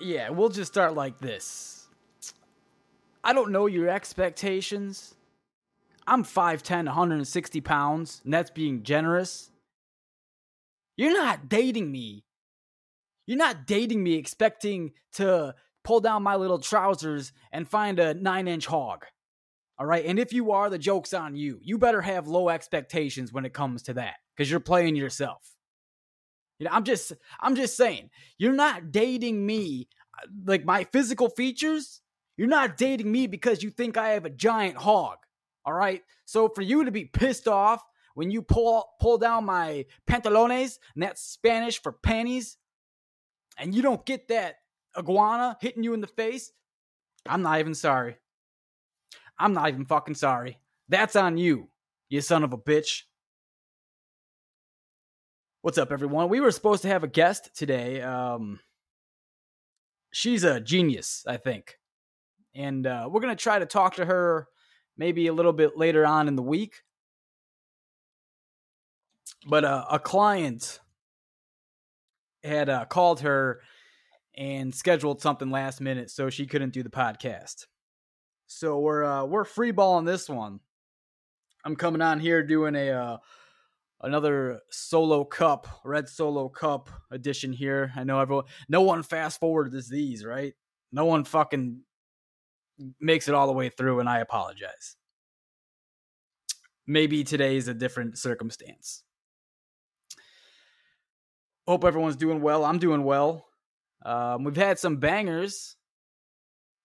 Yeah, we'll just start like this. I don't know your expectations. I'm 5'10, 160 pounds, and that's being generous. You're not dating me. You're not dating me expecting to pull down my little trousers and find a nine inch hog. All right. And if you are, the joke's on you. You better have low expectations when it comes to that because you're playing yourself. You know, I'm just, I'm just saying, you're not dating me uh, like my physical features. You're not dating me because you think I have a giant hog. All right. So for you to be pissed off when you pull pull down my pantalones, and that's Spanish for panties, and you don't get that iguana hitting you in the face, I'm not even sorry. I'm not even fucking sorry. That's on you, you son of a bitch. What's up, everyone? We were supposed to have a guest today. Um, she's a genius, I think. And uh, we're going to try to talk to her maybe a little bit later on in the week. But uh, a client had uh, called her and scheduled something last minute, so she couldn't do the podcast. So we're uh, we're free freeballing this one. I'm coming on here doing a uh, another solo cup, red solo cup edition here. I know everyone, no one fast forwards these, right? No one fucking makes it all the way through, and I apologize. Maybe today is a different circumstance. Hope everyone's doing well. I'm doing well. Um, we've had some bangers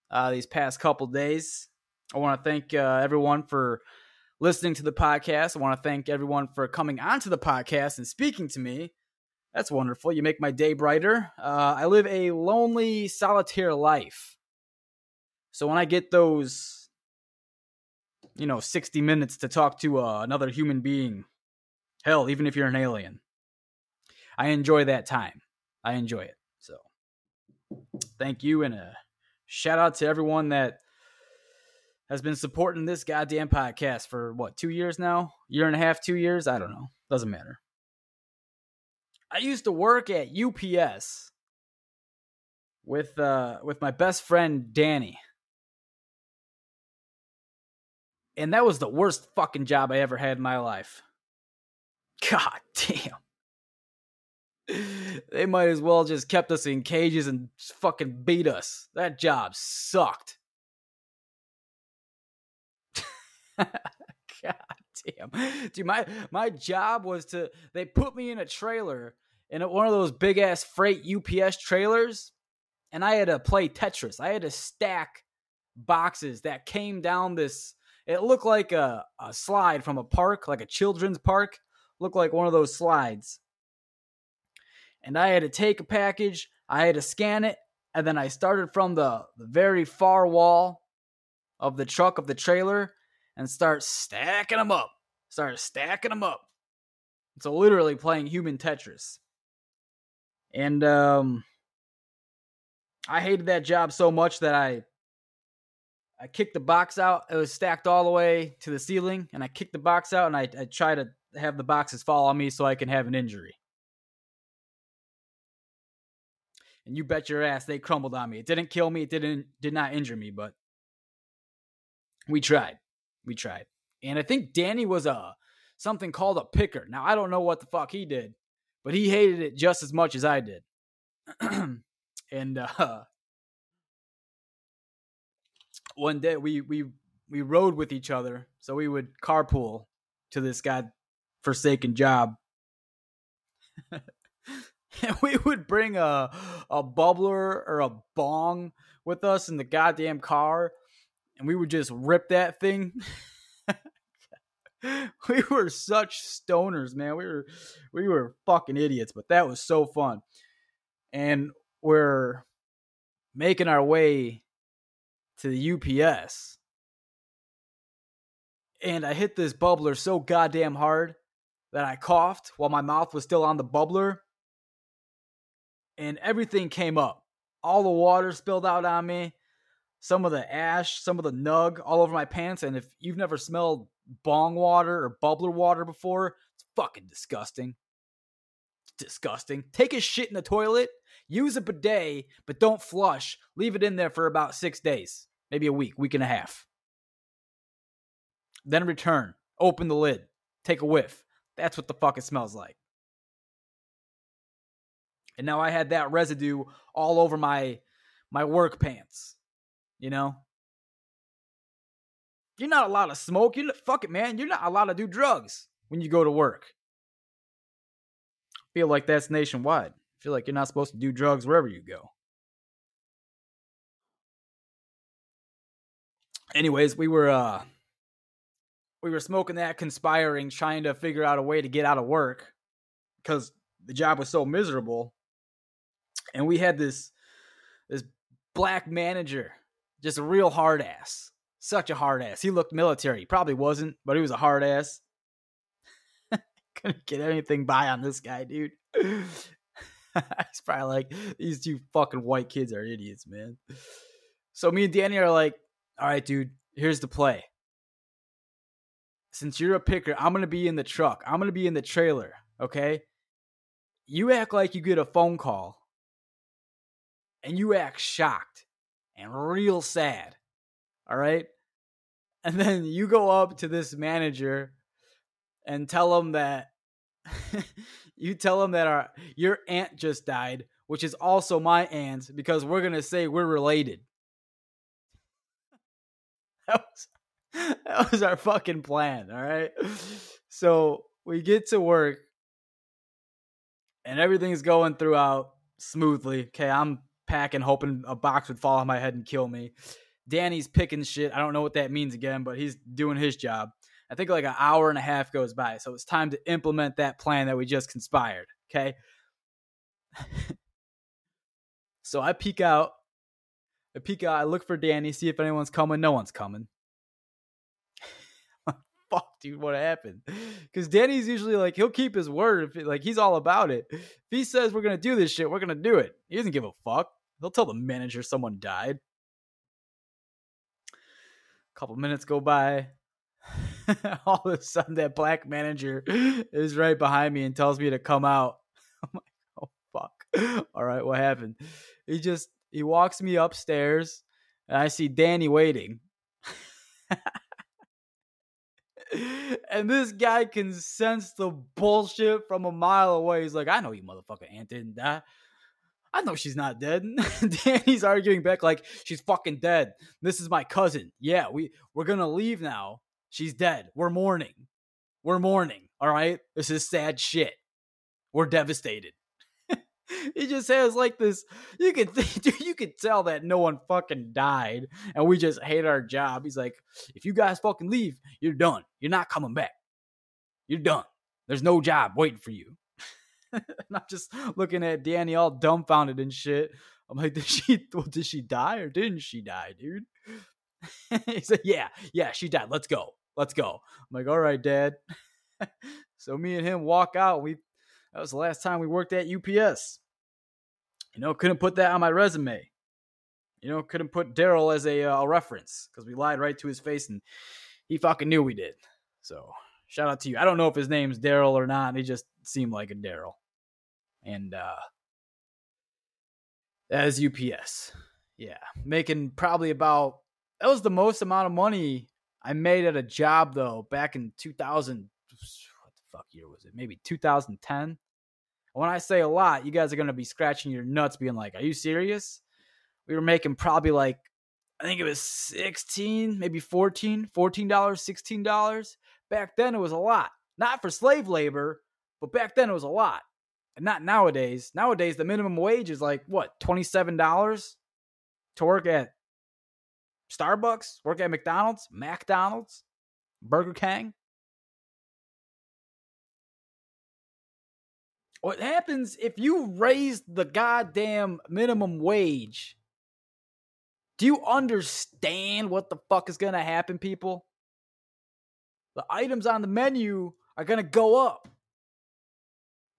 uh, these past couple days. I want to thank uh, everyone for listening to the podcast. I want to thank everyone for coming onto the podcast and speaking to me. That's wonderful. You make my day brighter. Uh, I live a lonely, solitary life. So when I get those, you know, 60 minutes to talk to uh, another human being, hell, even if you're an alien, I enjoy that time. I enjoy it. So thank you and a shout out to everyone that has been supporting this goddamn podcast for what, two years now? Year and a half, two years? I don't know. Doesn't matter. I used to work at UPS with uh with my best friend Danny. And that was the worst fucking job I ever had in my life. God damn they might as well just kept us in cages and fucking beat us. That job sucked. God damn. Dude, my my job was to they put me in a trailer in one of those big ass freight UPS trailers and I had to play Tetris. I had to stack boxes that came down this it looked like a, a slide from a park, like a children's park. Looked like one of those slides and I had to take a package, I had to scan it, and then I started from the, the very far wall of the truck of the trailer and start stacking them up. Start stacking them up. So literally playing human Tetris. And um I hated that job so much that I I kicked the box out. It was stacked all the way to the ceiling, and I kicked the box out and I, I try to have the boxes fall on me so I can have an injury. and you bet your ass they crumbled on me. It didn't kill me. It didn't did not injure me, but we tried. We tried. And I think Danny was a something called a picker. Now I don't know what the fuck he did, but he hated it just as much as I did. and uh one day we we we rode with each other, so we would carpool to this god forsaken job. and we would bring a a bubbler or a bong with us in the goddamn car and we would just rip that thing. We were such stoners man. We were we were fucking idiots but that was so fun. And we're making our way to the UPS and I hit this bubbler so goddamn hard that I coughed while my mouth was still on the bubbler. And everything came up. All the water spilled out on me, some of the ash, some of the nug all over my pants. And if you've never smelled bong water or bubbler water before, it's fucking disgusting. disgusting. Take a shit in the toilet, use a bidet, but don't flush. Leave it in there for about six days, maybe a week, week and a half. Then return, open the lid, take a whiff. That's what the fuck it smells like. And now I had that residue all over my my work pants. You know? You're not allowed to smoke. You fuck it, man. You're not allowed to do drugs when you go to work. I feel like that's nationwide. I feel like you're not supposed to do drugs wherever you go. Anyways, we were uh we were smoking that conspiring trying to figure out a way to get out of work because the job was so miserable. And we had this this black manager, just a real hard ass. Such a hard ass. He looked military. Probably wasn't, but he was a hard ass. Couldn't get anything by on this guy, dude. He's probably like, these two fucking white kids are idiots, man. So me and Danny are like, all right, dude, here's the play. Since you're a picker, I'm going to be in the truck. I'm going to be in the trailer, okay? You act like you get a phone call and you act shocked and real sad. All right. And then you go up to this manager and tell him that you tell him that our your aunt just died, which is also my aunt, because we're gonna say we're related. That was that was our fucking plan, all right? So we get to work and everything's going throughout smoothly. Okay, I'm packing, hoping a box would fall on my head and kill me. Danny's picking shit. I don't know what that means again, but he's doing his job. I think like an hour and a half goes by. So it's time to implement that plan that we just conspired. Okay. so I peek out. I peek out. I look for Danny, see if anyone's coming. No one's coming. Fuck, dude, what happened? Because Danny's usually like, he'll keep his word. If like, he's all about it. If he says we're to do this shit, we're to do it. He doesn't give a fuck. He'll tell the manager someone died. A couple minutes go by. All of a sudden, that black manager is right behind me and tells me to come out. I'm like, oh fuck. All right, what happened? He just he walks me upstairs, and I see Danny waiting. and this guy can sense the bullshit from a mile away. He's like, I know you motherfucker aunt didn't die. I know she's not dead. Danny's arguing back like she's fucking dead. This is my cousin. Yeah, we we're gonna leave now. She's dead. We're mourning. We're mourning. All right. This is sad shit. We're devastated. he just has like this. You can dude, you could tell that no one fucking died, and we just hate our job. He's like, if you guys fucking leave, you're done. You're not coming back. You're done. There's no job waiting for you. and I'm just looking at Danny all dumbfounded and shit. I'm like, did she well, did she die or didn't she die, dude? he said, Yeah, yeah, she died. Let's go. Let's go. I'm like, all right, Dad. so me and him walk out. We that was the last time we worked at UPS. You know, couldn't put that on my resume. You know, couldn't put Daryl as a, uh, a reference because we lied right to his face and he fucking knew we did. So shout out to you. I don't know if his name's Daryl or not. He just seemed like a Daryl. And uh as UPS. Yeah. Making probably about that was the most amount of money I made at a job though back in 2000 what the fuck year was it? Maybe 2010. When I say a lot, you guys are going to be scratching your nuts being like, "Are you serious?" We were making probably like I think it was 16, maybe 14, $14, $16. Back then it was a lot. Not for slave labor, but back then it was a lot. And not nowadays. Nowadays the minimum wage is like what, $27 to work at Starbucks, work at McDonald's, McDonald's, Burger King. What happens if you raise the goddamn minimum wage? Do you understand what the fuck is to happen, people? The items on the menu are going to go up.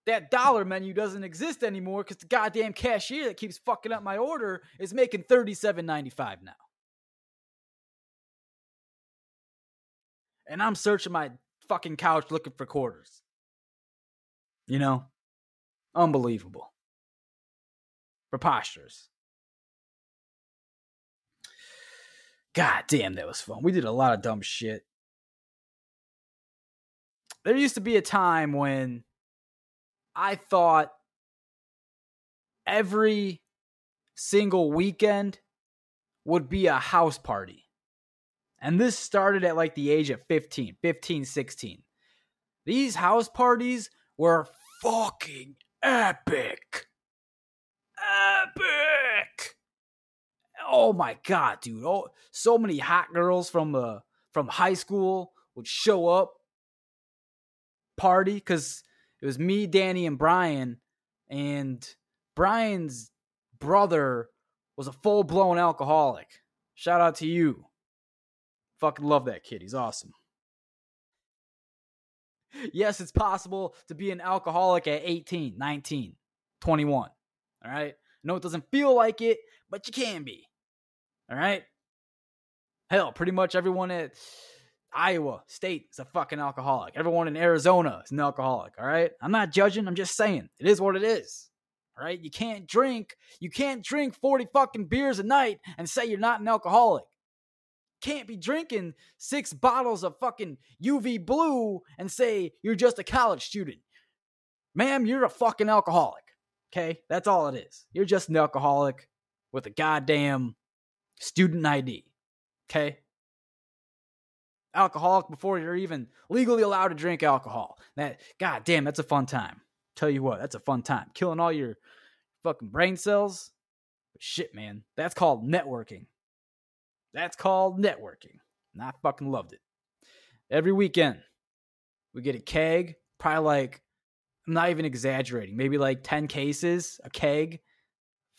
That dollar menu doesn't exist anymore because the goddamn cashier that keeps fucking up my order is making $37.95 now. and I'm searching my fucking couch looking for quarters. You know? Unbelievable. Preposterous. God damn, that was fun. We did a lot of dumb shit. There used to be a time when I thought every single weekend would be a house party. And this started at like the age of 15, 15, 16. These house parties were fucking epic. Epic. Oh my god, dude. Oh, so many hot girls from uh from high school would show up party cuz it was me, Danny and Brian and Brian's brother was a full-blown alcoholic. Shout out to you. Fucking love that kid. He's awesome. Yes, it's possible to be an alcoholic at 18, 19, 21. All right? No, it doesn't feel like it, but you can be. All right? Hell, pretty much everyone at Iowa State is a fucking alcoholic. Everyone in Arizona is an alcoholic. All right? I'm not judging. I'm just saying it is what it is. All right? You can't drink. You can't drink 40 fucking beers a night and say you're not an alcoholic can't be drinking six bottles of fucking UV blue and say you're just a college student. Ma'am, you're a fucking alcoholic. Okay? That's all it is. You're just an alcoholic with a goddamn student ID. Okay? Alcoholic before you're even legally allowed to drink alcohol. That god damn, that's a fun time. Tell you what, that's a fun time. Killing all your fucking brain cells. But shit, man. That's called networking. That's called networking. And I fucking loved it. Every weekend, we get a keg, probably like, I'm not even exaggerating, maybe like 10 cases, a keg,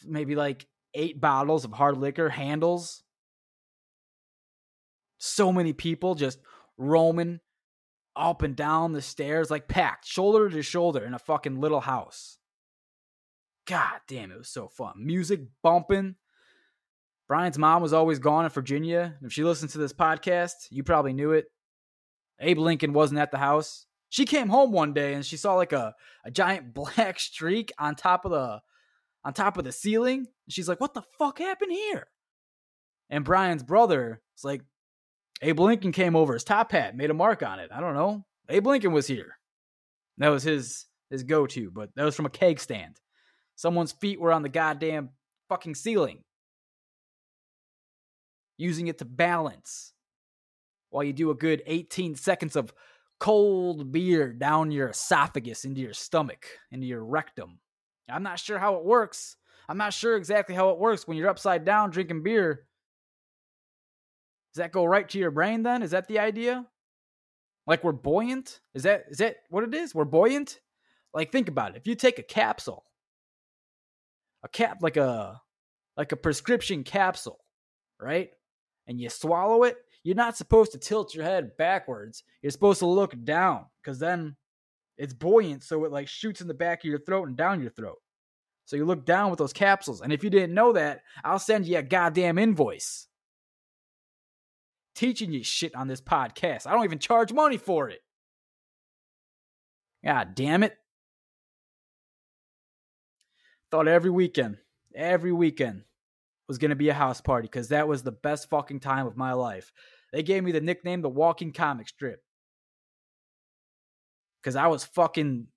maybe like eight bottles of hard liquor, handles. So many people just roaming up and down the stairs, like packed, shoulder to shoulder in a fucking little house. God damn, it was so fun. Music bumping, Brian's mom was always gone in Virginia. If she listens to this podcast, you probably knew it. Abe Lincoln wasn't at the house. She came home one day and she saw like a, a giant black streak on top of the on top of the ceiling. She's like, "What the fuck happened here?" And Brian's brother was like, "Abe Lincoln came over. His top hat made a mark on it. I don't know. Abe Lincoln was here." That was his his go to, but that was from a keg stand. Someone's feet were on the goddamn fucking ceiling using it to balance while you do a good 18 seconds of cold beer down your esophagus into your stomach, into your rectum. I'm not sure how it works. I'm not sure exactly how it works when you're upside down drinking beer. Does that go right to your brain then? Is that the idea? Like we're buoyant? Is that is that what it is? We're buoyant? Like think about it. If you take a capsule, a cap like a like a prescription capsule, right? and you swallow it, you're not supposed to tilt your head backwards. You're supposed to look down because then it's buoyant, so it like shoots in the back of your throat and down your throat. So you look down with those capsules. And if you didn't know that, I'll send you a goddamn invoice. Teaching you shit on this podcast. I don't even charge money for it. God damn it. Thought every weekend, every weekend, was going to be a house party because that was the best fucking time of my life. They gave me the nickname the walking comic strip. Because I was fucking.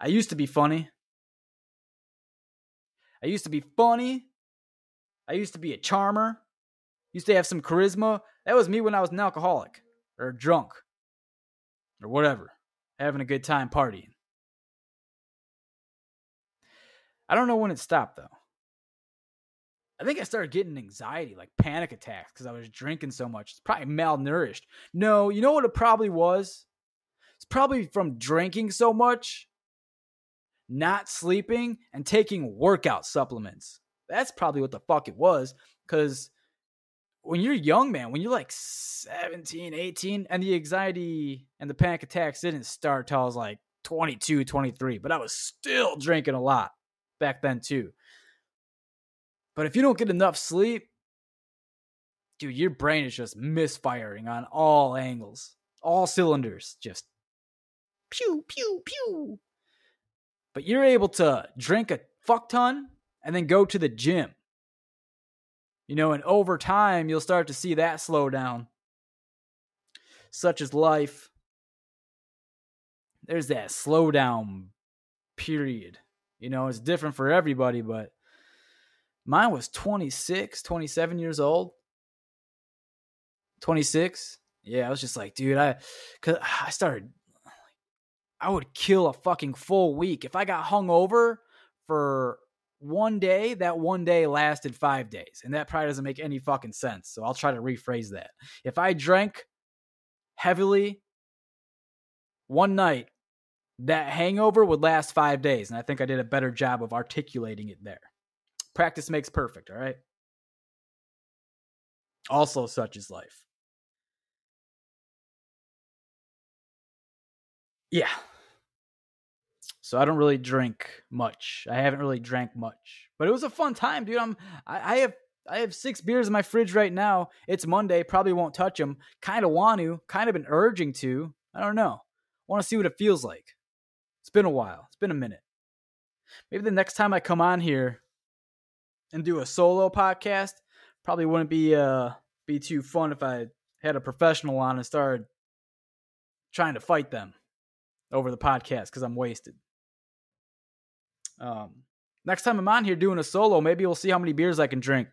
I used to be funny. I used to be funny. I used to be a charmer. Used to have some charisma. That was me when I was an alcoholic or drunk or whatever. Having a good time partying. I don't know when it stopped though. I think I started getting anxiety, like panic attacks, because I was drinking so much. It's probably malnourished. No, you know what it probably was? It's probably from drinking so much, not sleeping, and taking workout supplements. That's probably what the fuck it was. Because when you're young, man, when you're like 17, 18, and the anxiety and the panic attacks didn't start till I was like 22, 23, but I was still drinking a lot back then too. But if you don't get enough sleep, dude, your brain is just misfiring on all angles, all cylinders, just pew, pew, pew. but you're able to drink a fuck ton and then go to the gym. You know, and over time, you'll start to see that slow down. Such as life. There's that slow down period. You know, it's different for everybody, but mine was 26, 27 years old. 26. Yeah, I was just like, dude, I cuz I started I would kill a fucking full week if I got hung over for one day, that one day lasted five days. And that probably doesn't make any fucking sense. So I'll try to rephrase that. If I drank heavily one night, that hangover would last five days. And I think I did a better job of articulating it there. Practice makes perfect, all right? Also, such is life. Yeah, so I don't really drink much. I haven't really drank much, but it was a fun time, dude. I'm I, I have I have six beers in my fridge right now. It's Monday, probably won't touch them. Kind of want to, kind of been urging to. I don't know. Want to see what it feels like. It's been a while. It's been a minute. Maybe the next time I come on here and do a solo podcast, probably wouldn't be uh be too fun if I had a professional on and started trying to fight them over the podcast because I'm wasted. Um, next time I'm on here doing a solo, maybe we'll see how many beers I can drink.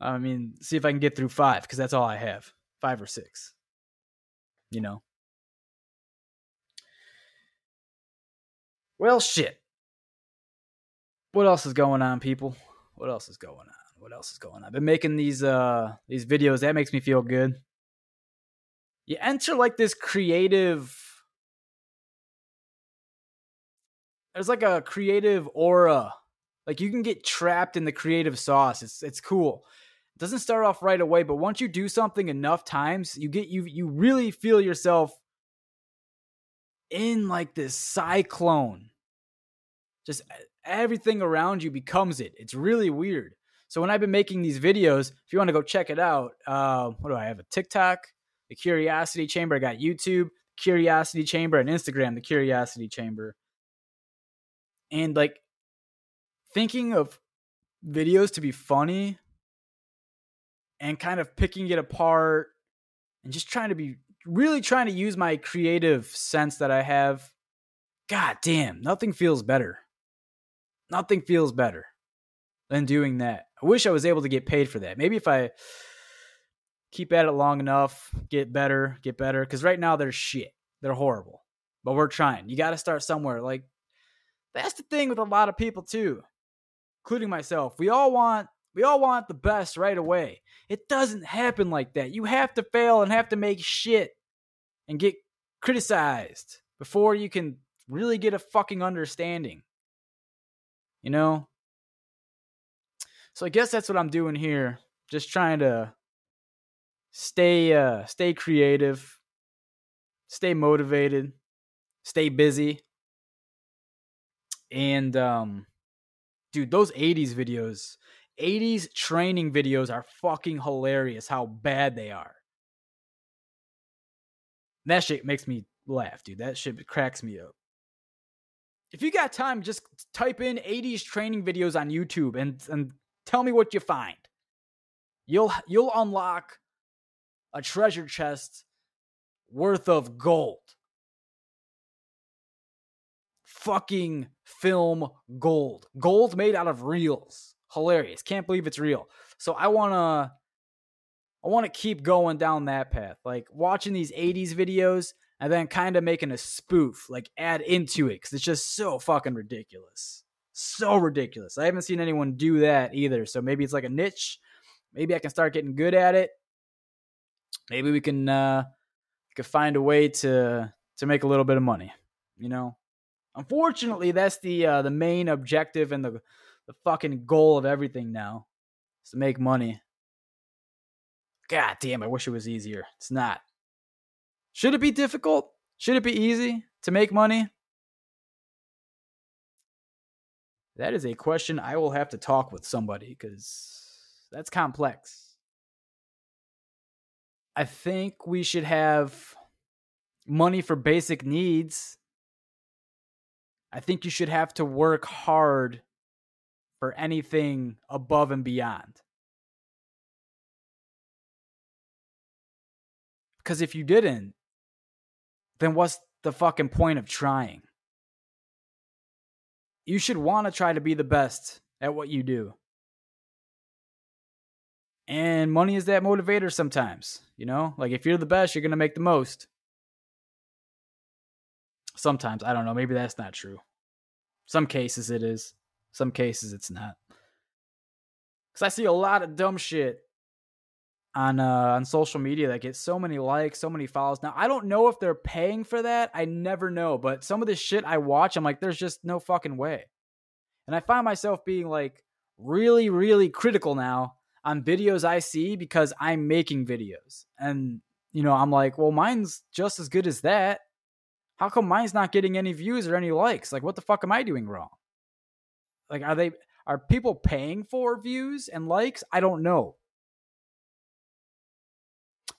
I mean, see if I can get through five because that's all I have five or six. You know? Well, shit. What else is going on, people? What else is going on? What else is going on? I've been making these uh these videos. That makes me feel good. You enter like this creative there's like a creative aura. Like you can get trapped in the creative sauce. It's it's cool. It doesn't start off right away, but once you do something enough times, you get you you really feel yourself in like this cyclone. Just everything around you becomes it. It's really weird. So when I've been making these videos, if you want to go check it out, uh, what do I have? A TikTok, the Curiosity Chamber. I got YouTube, Curiosity Chamber, and Instagram, the Curiosity Chamber and like thinking of videos to be funny and kind of picking it apart and just trying to be really trying to use my creative sense that I have. God damn, nothing feels better. Nothing feels better than doing that. I wish I was able to get paid for that. Maybe if I keep at it long enough, get better, get better. Because right now they're shit. They're horrible. But we're trying. You got to start somewhere. Like that's the thing with a lot of people too, including myself. We all want we all want the best right away. It doesn't happen like that. You have to fail and have to make shit and get criticized before you can really get a fucking understanding. You know? So I guess that's what I'm doing here. Just trying to stay uh stay creative, stay motivated, stay busy. And um dude, those 80s videos, 80s training videos are fucking hilarious how bad they are. That shit makes me laugh, dude. That shit cracks me up. If you got time, just type in 80s training videos on YouTube and and tell me what you find. You'll you'll unlock a treasure chest worth of gold fucking film gold. Gold made out of reels. Hilarious. Can't believe it's real. So I want to I want to keep going down that path. Like watching these 80s videos and then kind of making a spoof, like add into it cuz it's just so fucking ridiculous. So ridiculous. I haven't seen anyone do that either. So maybe it's like a niche. Maybe I can start getting good at it. Maybe we can uh could find a way to to make a little bit of money, you know? Unfortunately, that's the uh, the main objective and the the fucking goal of everything now is to make money. God damn, I wish it was easier. It's not. Should it be difficult? Should it be easy to make money? That is a question I will have to talk with somebody because that's complex. I think we should have money for basic needs I think you should have to work hard for anything above and beyond. Because if you didn't, then what's the fucking point of trying? You should want to try to be the best at what you do. And money is that motivator sometimes, you know? Like if you're the best, you're going to make the most. Sometimes, I don't know, maybe that's not true. Some cases it is. Some cases it's not. Cuz I see a lot of dumb shit on uh, on social media that gets so many likes, so many follows. Now I don't know if they're paying for that. I never know, but some of the shit I watch, I'm like, there's just no fucking way. And I find myself being like really, really critical now on videos I see because I'm making videos. And, you know, I'm like, well, mine's just as good as that. How come mine's not getting any views or any likes? Like, what the fuck am I doing wrong? Like, are they, are people paying for views and likes? I don't know.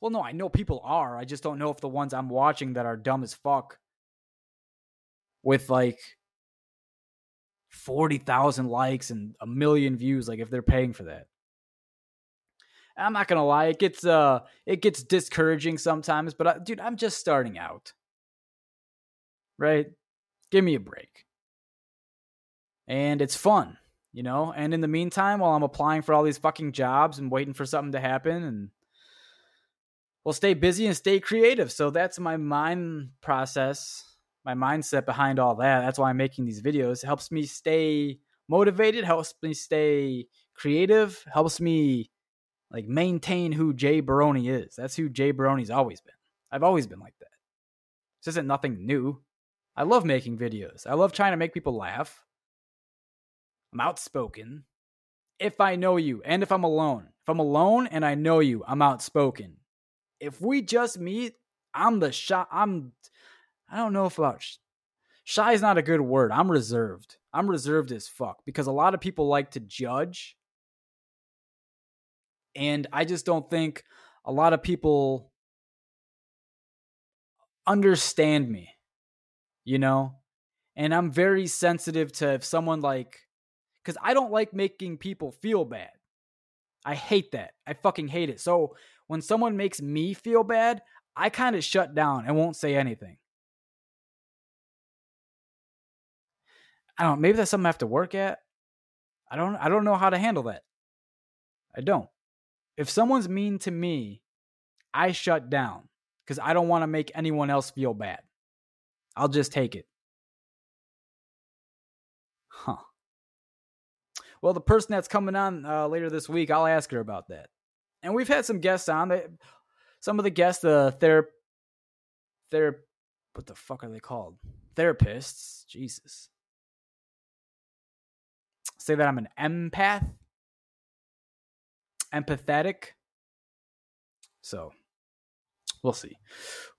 Well, no, I know people are. I just don't know if the ones I'm watching that are dumb as fuck with like 40,000 likes and a million views, like if they're paying for that. I'm not gonna lie, it gets uh, it gets discouraging sometimes. But I, uh, dude, I'm just starting out, right? Give me a break, and it's fun, you know. And in the meantime, while I'm applying for all these fucking jobs and waiting for something to happen, and we'll stay busy and stay creative. So that's my mind process, my mindset behind all that. That's why I'm making these videos. It helps me stay motivated, helps me stay creative, helps me like maintain who Jay Baroni is. That's who Jay Baroni's always been. I've always been like that. This isn't nothing new. I love making videos. I love trying to make people laugh. I'm outspoken. If I know you and if I'm alone. If I'm alone and I know you, I'm outspoken. If we just meet, I'm the shy. I'm, I don't know if about shy is not a good word. I'm reserved. I'm reserved as fuck because a lot of people like to judge and I just don't think a lot of people understand me, you know? And I'm very sensitive to if someone like, because I don't like making people feel bad. I hate that. I fucking hate it. So when someone makes me feel bad, I kind of shut down and won't say anything. I don't. Maybe that's something I have to work at. I don't. I don't know how to handle that. I don't if someone's mean to me, I shut down because I don't want to make anyone else feel bad. I'll just take it. Huh. Well, the person that's coming on uh, later this week, I'll ask her about that. And we've had some guests on. They, some of the guests, the ther, ther, what the fuck are they called? Therapists. Jesus. Say that I'm an empath empathetic. So we'll see.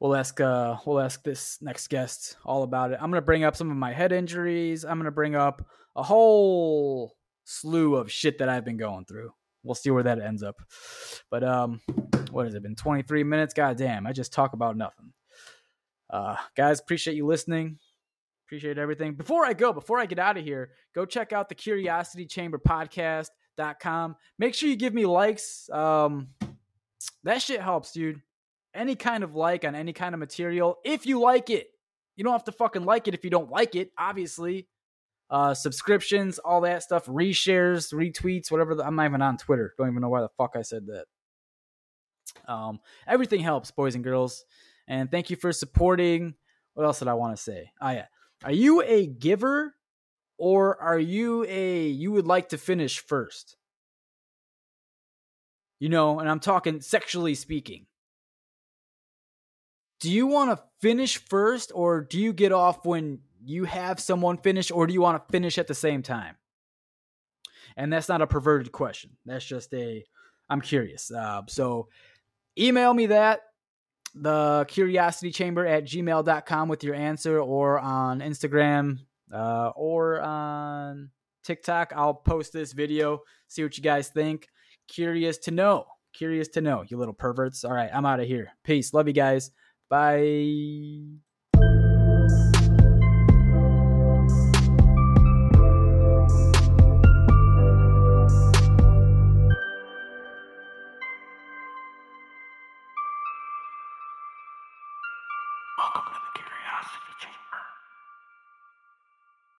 We'll ask uh we'll ask this next guest all about it. I'm gonna bring up some of my head injuries. I'm gonna bring up a whole slew of shit that I've been going through. We'll see where that ends up. But um what has it been? 23 minutes? God damn, I just talk about nothing. Uh guys, appreciate you listening. Appreciate everything. Before I go, before I get out of here, go check out the Curiosity Chamber podcast com. Make sure you give me likes. Um, that shit helps, dude. Any kind of like on any kind of material, if you like it. You don't have to fucking like it if you don't like it, obviously. Uh, subscriptions, all that stuff, reshares, retweets, whatever. The, I'm not even on Twitter. Don't even know why the fuck I said that. Um, everything helps, boys and girls. And thank you for supporting. What else did I want to say? Oh yeah, are you a giver or are you a you would like to finish first? You know, and I'm talking sexually speaking. Do you want to finish first or do you get off when you have someone finish or do you want to finish at the same time? And that's not a perverted question. That's just a I'm curious. Uh, so email me that the curiosity chamber at gmail.com with your answer or on Instagram, uh, or on TikTok. I'll post this video, see what you guys think. Curious to know. Curious to know, you little perverts. All right, I'm out of here. Peace. Love you guys. 拜。